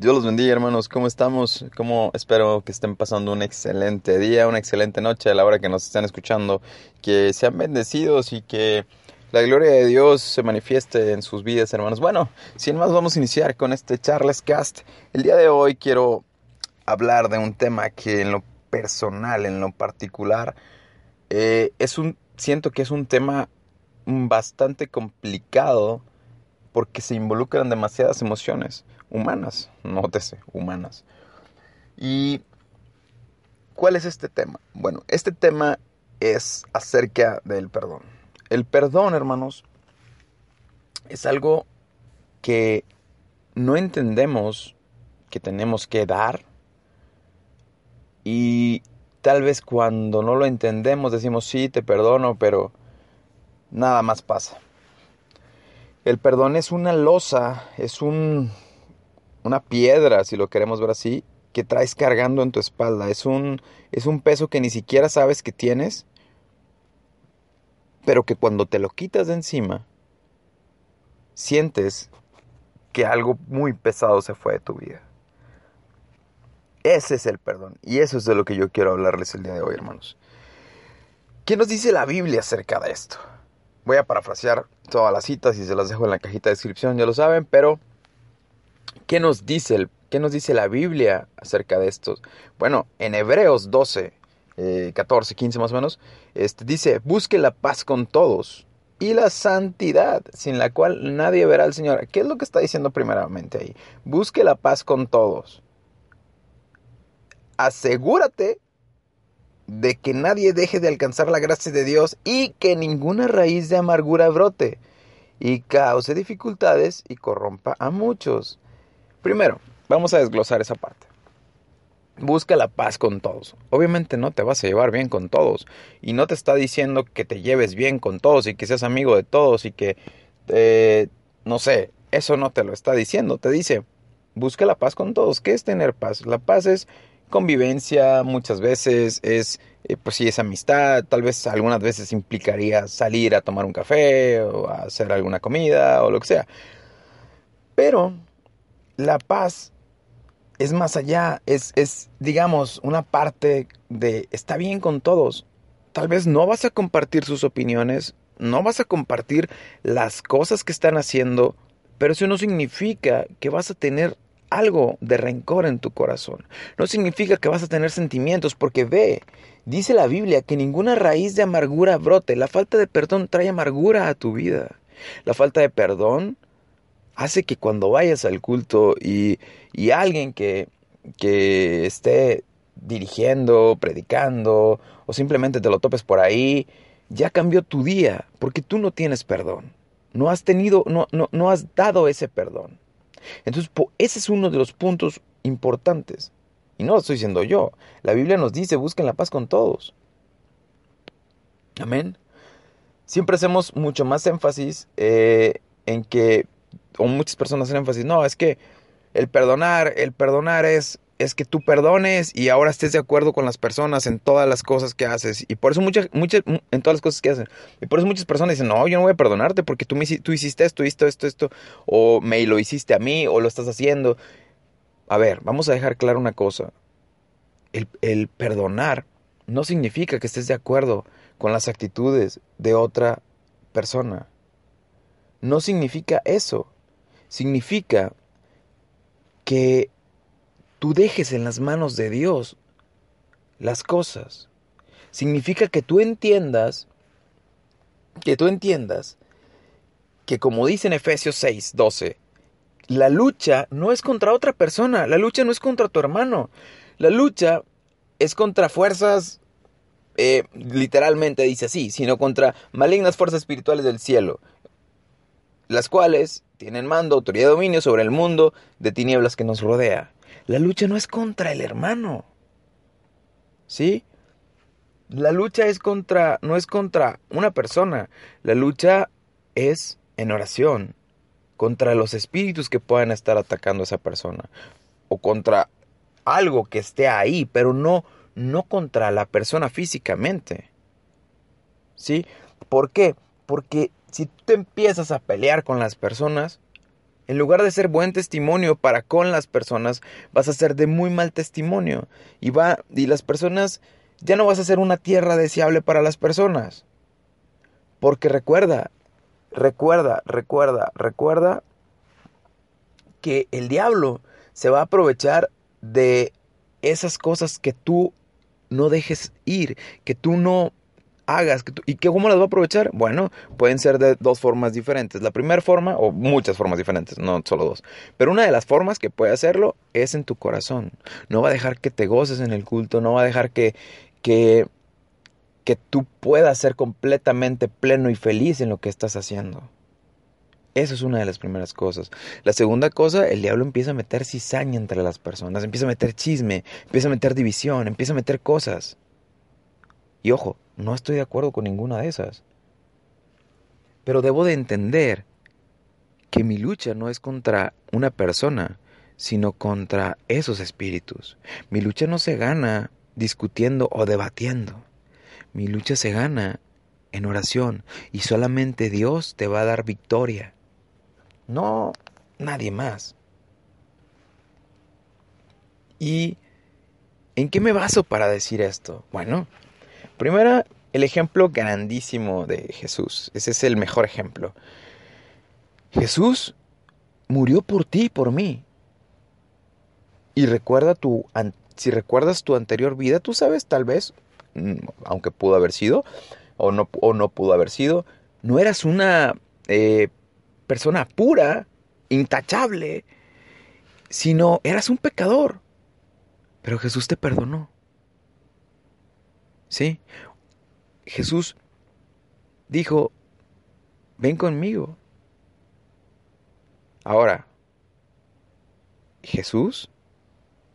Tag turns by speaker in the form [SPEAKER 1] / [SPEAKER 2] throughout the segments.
[SPEAKER 1] Dios los bendiga, hermanos. ¿Cómo estamos? ¿Cómo espero que estén pasando un excelente día, una excelente noche a la hora que nos están escuchando? Que sean bendecidos y que la gloria de Dios se manifieste en sus vidas, hermanos. Bueno, sin más, vamos a iniciar con este Charles Cast. El día de hoy quiero hablar de un tema que en lo personal, en lo particular, eh, es un, siento que es un tema bastante complicado porque se involucran demasiadas emociones humanas, nótese, humanas. ¿Y cuál es este tema? Bueno, este tema es acerca del perdón. El perdón, hermanos, es algo que no entendemos que tenemos que dar y tal vez cuando no lo entendemos decimos sí, te perdono, pero nada más pasa. El perdón es una losa, es un una piedra, si lo queremos ver así, que traes cargando en tu espalda. Es un, es un peso que ni siquiera sabes que tienes, pero que cuando te lo quitas de encima, sientes que algo muy pesado se fue de tu vida. Ese es el perdón. Y eso es de lo que yo quiero hablarles el día de hoy, hermanos. ¿Qué nos dice la Biblia acerca de esto? Voy a parafrasear todas las citas y se las dejo en la cajita de descripción, ya lo saben, pero ¿Qué nos dice, el, qué nos dice la Biblia acerca de esto? Bueno, en Hebreos 12, 14, 15 más o menos, este, dice, busque la paz con todos y la santidad, sin la cual nadie verá al Señor. ¿Qué es lo que está diciendo primeramente ahí? Busque la paz con todos. Asegúrate de que nadie deje de alcanzar la gracia de Dios y que ninguna raíz de amargura brote y cause dificultades y corrompa a muchos. Primero, vamos a desglosar esa parte. Busca la paz con todos. Obviamente no te vas a llevar bien con todos. Y no te está diciendo que te lleves bien con todos y que seas amigo de todos y que, eh, no sé, eso no te lo está diciendo. Te dice, busca la paz con todos. ¿Qué es tener paz? La paz es convivencia, muchas veces es, eh, pues sí, es amistad. Tal vez algunas veces implicaría salir a tomar un café o a hacer alguna comida o lo que sea. Pero la paz es más allá, es, es, digamos, una parte de está bien con todos. Tal vez no vas a compartir sus opiniones, no vas a compartir las cosas que están haciendo, pero eso no significa que vas a tener algo de rencor en tu corazón. No significa que vas a tener sentimientos, porque ve, dice la Biblia que ninguna raíz de amargura brote. La falta de perdón trae amargura a tu vida. La falta de perdón hace que cuando vayas al culto y, alguien que, que esté dirigiendo, predicando o simplemente te lo topes por ahí, ya cambió tu día porque tú no tienes perdón. No has tenido, no, no, no has dado ese perdón. Entonces, ese es uno de los puntos importantes. Y no lo estoy diciendo yo. La Biblia nos dice, busquen la paz con todos. Amén. Siempre hacemos mucho más énfasis eh, en que o muchas personas hacen énfasis, no, es que el perdonar, el perdonar es, es que tú perdones y ahora estés de acuerdo con las personas en todas las cosas que haces. Y por eso muchas, muchas, en todas las cosas que hacen. Y por eso muchas personas dicen, no, yo no voy a perdonarte porque tú, me, tú hiciste esto, esto, esto, esto, o me lo hiciste a mí, o lo estás haciendo. A ver, vamos a dejar claro una cosa. El, el perdonar no significa que estés de acuerdo con las actitudes de otra persona. No significa eso. Significa que tú dejes en las manos de Dios las cosas. Significa que tú entiendas, que tú entiendas que como dice en Efesios 6, 12, la lucha no es contra otra persona, la lucha no es contra tu hermano, la lucha es contra fuerzas, eh, literalmente dice así, sino contra malignas fuerzas espirituales del cielo, las cuales tienen mando, autoridad y dominio sobre el mundo de tinieblas que nos rodea. La lucha no es contra el hermano. ¿Sí? La lucha es contra, no es contra una persona. La lucha es en oración contra los espíritus que puedan estar atacando a esa persona o contra algo que esté ahí, pero no no contra la persona físicamente. ¿Sí? ¿Por qué? Porque si tú empiezas a pelear con las personas, En lugar de ser buen testimonio para con las personas, vas a ser de muy mal testimonio. Y, va, y las personas, ya no vas a ser una tierra deseable para las personas. Porque recuerda, recuerda, recuerda, recuerda que el diablo se va a aprovechar de esas cosas que tú no dejes ir, que tú no hagas. ¿Y que, cómo las va a aprovechar? Bueno, pueden ser de dos formas diferentes. La primera forma, o muchas formas diferentes, no solo dos. Pero una de las formas que puede hacerlo es en tu corazón. No va a dejar que te goces en el culto, no va a dejar que, que, que tú puedas ser completamente pleno y feliz en lo que estás haciendo. Eso es una de las primeras cosas. La segunda cosa, el diablo empieza a meter cizaña entre las personas, empieza a meter chisme, empieza a meter división, empieza a meter cosas. Y ojo, no estoy de acuerdo con ninguna de esas. Pero debo de entender que mi lucha no es contra una persona, sino contra esos espíritus. Mi lucha no se gana discutiendo o debatiendo. Mi lucha se gana en oración y solamente Dios te va a dar victoria. No nadie más. ¿Y en qué me baso para decir esto? Bueno, Primera, el ejemplo grandísimo de Jesús. Ese es el mejor ejemplo. Jesús murió por ti y por mí. Y recuerda tu, si recuerdas tu anterior vida, tú sabes tal vez, mm, aunque pudo haber sido, o no, pudo haber sido, no eras una eh, persona pura, intachable, sino eras un pecador. Pero Jesús te perdonó. ¿Sí? Jesús dijo, ven conmigo. Ahora, Jesús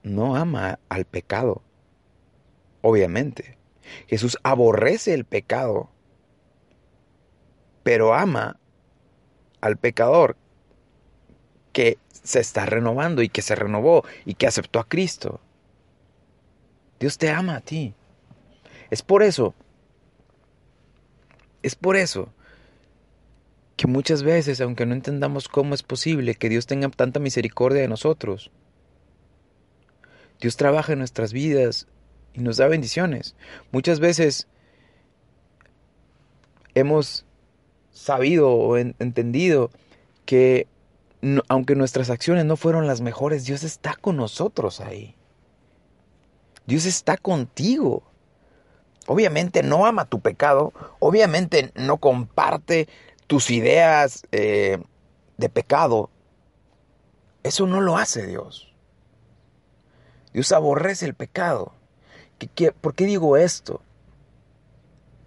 [SPEAKER 1] no ama al pecado, obviamente. Jesús aborrece el pecado, pero ama al pecador que se está renovando y que se renovó y que aceptó a Cristo. Dios te ama a ti. Es por eso, es por eso que muchas veces, aunque no entendamos cómo es posible que Dios tenga tanta misericordia de nosotros, Dios trabaja en nuestras vidas y nos da bendiciones. Muchas veces hemos sabido o entendido que aunque nuestras acciones no fueron las mejores, Dios está con nosotros ahí. Dios está contigo. Obviamente no ama tu pecado, obviamente no comparte tus ideas eh, de pecado. Eso no lo hace Dios. Dios aborrece el pecado. por qué digo esto?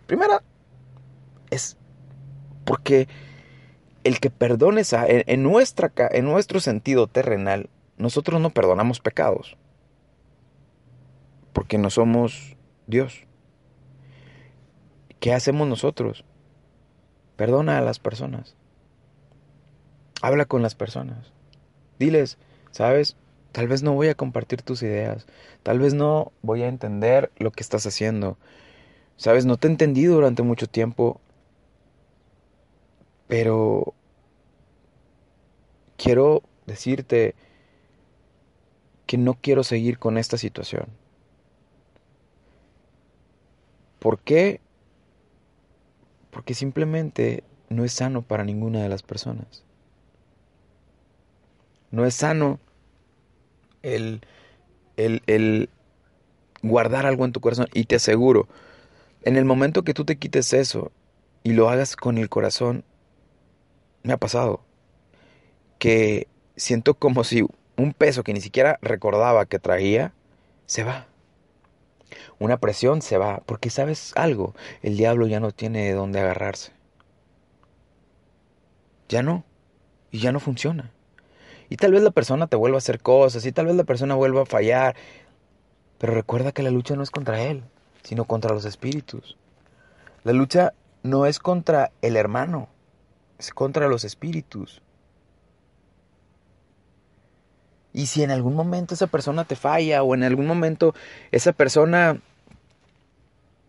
[SPEAKER 1] Primera, es porque el que perdones en, nuestra, en nuestro sentido terrenal, nosotros no perdonamos pecados. Porque no somos Dios. ¿Qué hacemos nosotros? Perdona a las personas. Habla con las personas. Diles, sabes, tal vez no voy a compartir tus ideas, tal vez no voy a entender lo que estás haciendo. Sabes, no te he entendido durante mucho tiempo, pero quiero decirte que no quiero seguir con esta situación. ¿Por qué? Porque simplemente no es sano para ninguna de las personas. No es sano el, el, el guardar algo en tu corazón. Y te aseguro, en el momento que tú te quites eso y lo hagas con el corazón, me ha pasado que siento como si un peso que ni siquiera recordaba que traía, se va una presión se va, porque sabes algo, el diablo ya no tiene de dónde agarrarse. Ya no, y ya no funciona. Y tal vez la persona te vuelva a hacer cosas, y tal vez la persona vuelva a fallar, pero recuerda que la lucha no es contra él, sino contra los espíritus. La lucha no es contra el hermano, es contra los espíritus. Y si en algún momento esa persona te falla o en algún momento esa persona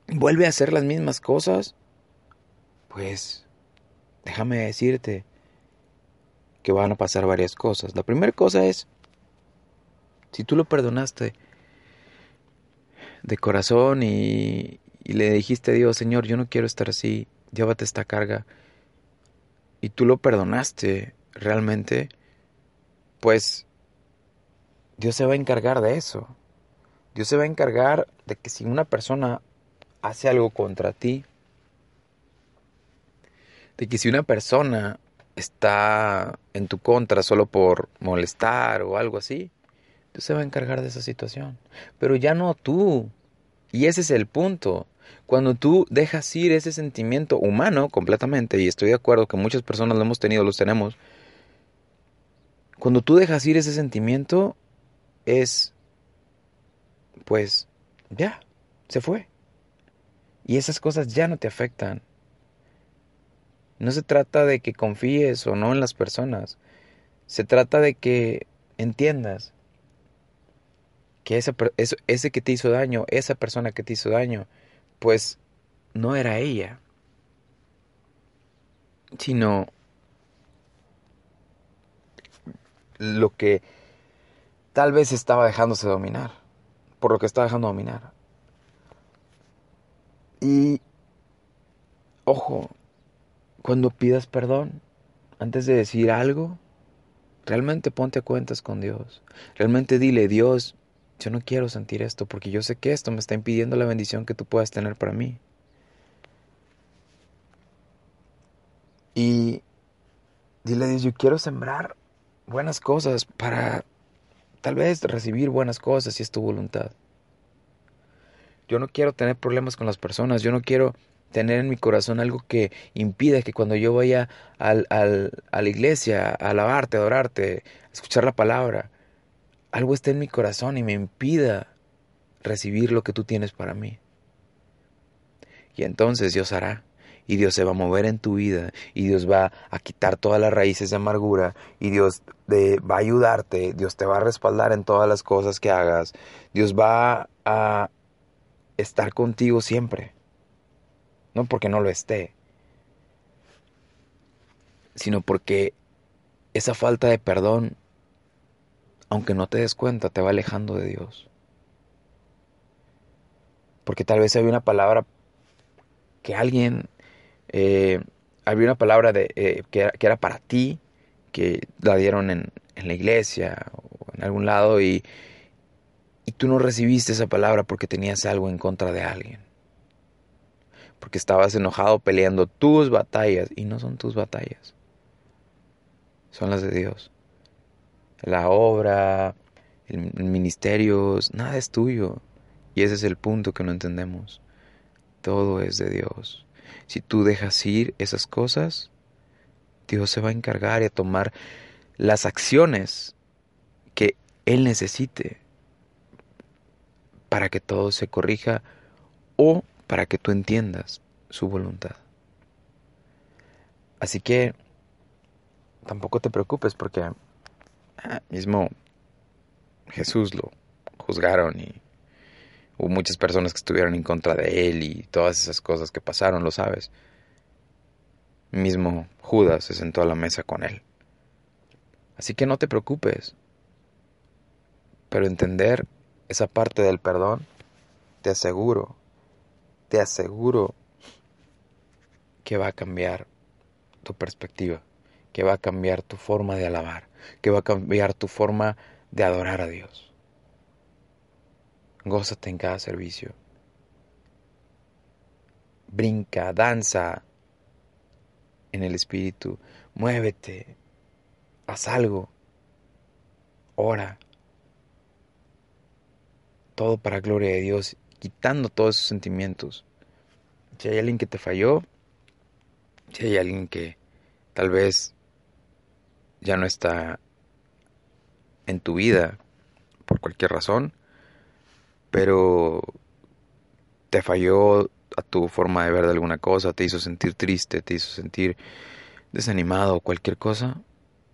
[SPEAKER 1] vuelve a hacer las mismas cosas, pues déjame decirte que van a pasar varias cosas. La primera cosa es, si tú lo perdonaste de corazón y, y le dijiste a Dios, Señor, yo no quiero estar así, llévate esta carga, y tú lo perdonaste realmente, pues Dios se va a encargar de eso. Dios se va a encargar de que si una persona hace algo contra ti, de que si una persona está en tu contra solo por molestar o algo así, Dios se va a encargar de esa situación. Pero ya no tú. Y ese es el punto. Cuando tú dejas ir ese sentimiento humano completamente, y estoy de acuerdo que muchas personas lo hemos tenido, los tenemos, cuando tú dejas ir ese sentimiento, es, pues, ya, se fue. Y esas cosas ya no te afectan. No se trata de que confíes o no en las personas. Se trata de que entiendas que ese, que te hizo daño, esa persona que te hizo daño, pues no era ella, sino lo que tal vez estaba dejándose dominar, por lo que estaba dejando dominar. Y, ojo, cuando pidas perdón, antes de decir algo, realmente ponte a cuentas con Dios. Realmente dile, Dios, yo no quiero sentir esto porque yo sé que esto me está impidiendo la bendición que tú puedas tener para mí. Y dile, Dios, yo quiero sembrar buenas cosas para tal vez recibir buenas cosas si es tu voluntad. Yo no quiero tener problemas con las personas, yo no quiero tener en mi corazón algo que impida que cuando yo vaya al, al, a la iglesia a alabarte, a adorarte, a escuchar la palabra, algo esté en mi corazón y me impida recibir lo que tú tienes para mí. Y entonces Dios hará. Y Dios se va a mover en tu vida. Y Dios va a quitar todas las raíces de amargura. Y Dios va a ayudarte. Dios te va a respaldar en todas las cosas que hagas. Dios va a estar contigo siempre. No porque no lo esté. Sino porque esa falta de perdón aunque no te des cuenta, te va alejando de Dios. Porque tal vez había una palabra que alguien, eh, había una palabra de, eh, que, era, para ti, que la dieron en, la iglesia o en algún lado y, y tú no recibiste esa palabra porque tenías algo en contra de alguien. Porque estabas enojado peleando tus batallas y no son tus batallas. Son las de Dios la obra, el, ministerio, nada es tuyo. Y ese es el punto que no entendemos. Todo es de Dios. Si tú dejas ir esas cosas, Dios se va a encargar y a tomar las acciones que Él necesite para que todo se corrija o para que tú entiendas su voluntad. Así que tampoco te preocupes porque Ah, mismo Jesús lo juzgaron y hubo muchas personas que estuvieron en contra de él y todas esas cosas que pasaron, lo sabes. Mismo Judas se sentó a la mesa con él. Así que no te preocupes. Pero entender esa parte del perdón, te aseguro, te aseguro que va a cambiar tu perspectiva, que va a cambiar tu forma de alabar que va a cambiar tu forma de adorar a Dios. Gózate en cada servicio. Brinca, danza en el Espíritu. Muévete. Haz algo. Ora. Todo para gloria de Dios, quitando todos esos sentimientos. Si hay alguien que te falló, si hay alguien que tal vez ya no está en tu vida por cualquier razón, pero te falló a tu forma de ver de alguna cosa, te hizo sentir triste, te hizo sentir desanimado, cualquier cosa,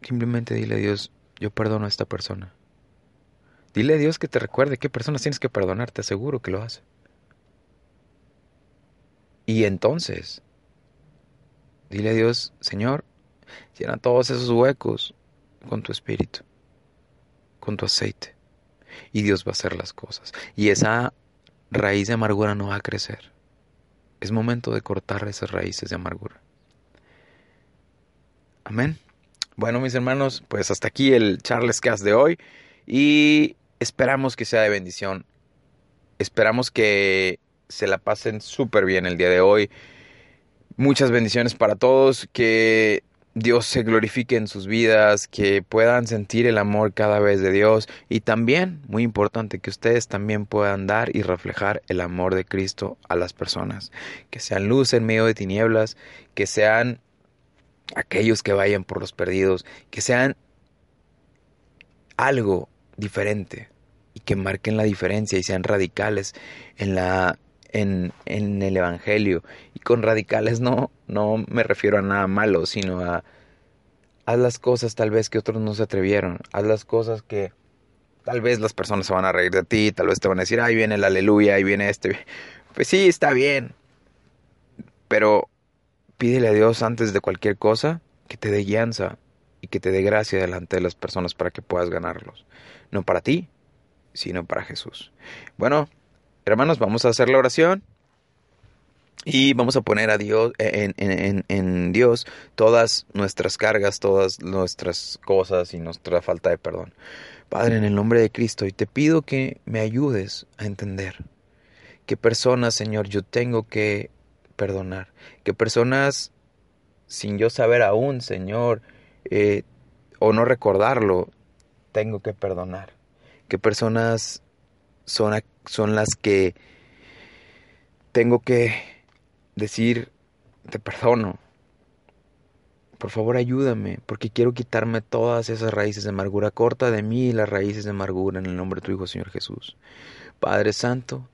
[SPEAKER 1] simplemente dile a Dios, yo perdono a esta persona. Dile a Dios que te recuerde qué personas tienes que perdonar, te aseguro que lo hace. Y entonces, dile a Dios, Señor, llena todos esos huecos con tu espíritu, con tu aceite. Y Dios va a hacer las cosas. Y esa raíz de amargura no va a crecer. Es momento de cortar esas raíces de amargura. Amén. Bueno, mis hermanos, pues hasta aquí el Charles Cast de hoy. Y esperamos que sea de bendición. Esperamos que se la pasen súper bien el día de hoy. Muchas bendiciones para todos. Que Dios se glorifique en sus vidas, que puedan sentir el amor cada vez de Dios y también, muy importante, que ustedes también puedan dar y reflejar el amor de Cristo a las personas, que sean luz en medio de tinieblas, que sean aquellos que vayan por los perdidos, que sean algo diferente y que marquen la diferencia y sean radicales en la en, en, el Evangelio. Y con radicales no, no me refiero a nada malo, sino a haz las cosas tal vez que otros no se atrevieron. Haz las cosas que tal vez las personas se van a reír de ti, tal vez te van a decir, ahí viene el aleluya, ahí viene este. Pues sí, está bien. Pero pídele a Dios antes de cualquier cosa que te dé guianza y que te dé gracia delante de las personas para que puedas ganarlos. No para ti, sino para Jesús. Bueno, hermanos, vamos a hacer la oración. Y vamos a poner a Dios en, en, en, Dios todas nuestras cargas, todas nuestras cosas y nuestra falta de perdón. Padre, en el nombre de Cristo, y te pido que me ayudes a entender qué personas, Señor, yo tengo que perdonar, qué personas, sin yo saber aún, Señor, eh, o no recordarlo, tengo que perdonar, qué personas son, son las que tengo que decir, te perdono. Por favor ayúdame, porque quiero quitarme todas esas raíces de amargura. Corta de mí las raíces de amargura en el nombre de tu Hijo, Señor Jesús. Padre Santo,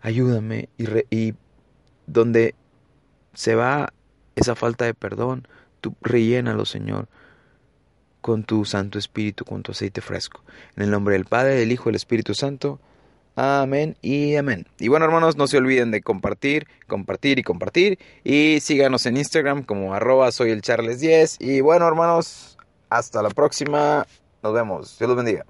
[SPEAKER 1] ayúdame y, y donde se va esa falta de perdón, tú rellénalo, Señor, con tu Santo Espíritu, con tu aceite fresco. En el nombre del Padre, del Hijo y del Espíritu Santo. Amén y amén. Y bueno, hermanos, no se olviden de compartir, compartir y compartir. Y síganos en Instagram como arroba soy el Charles 10. Y bueno, hermanos, hasta la próxima. Nos vemos. Dios los bendiga.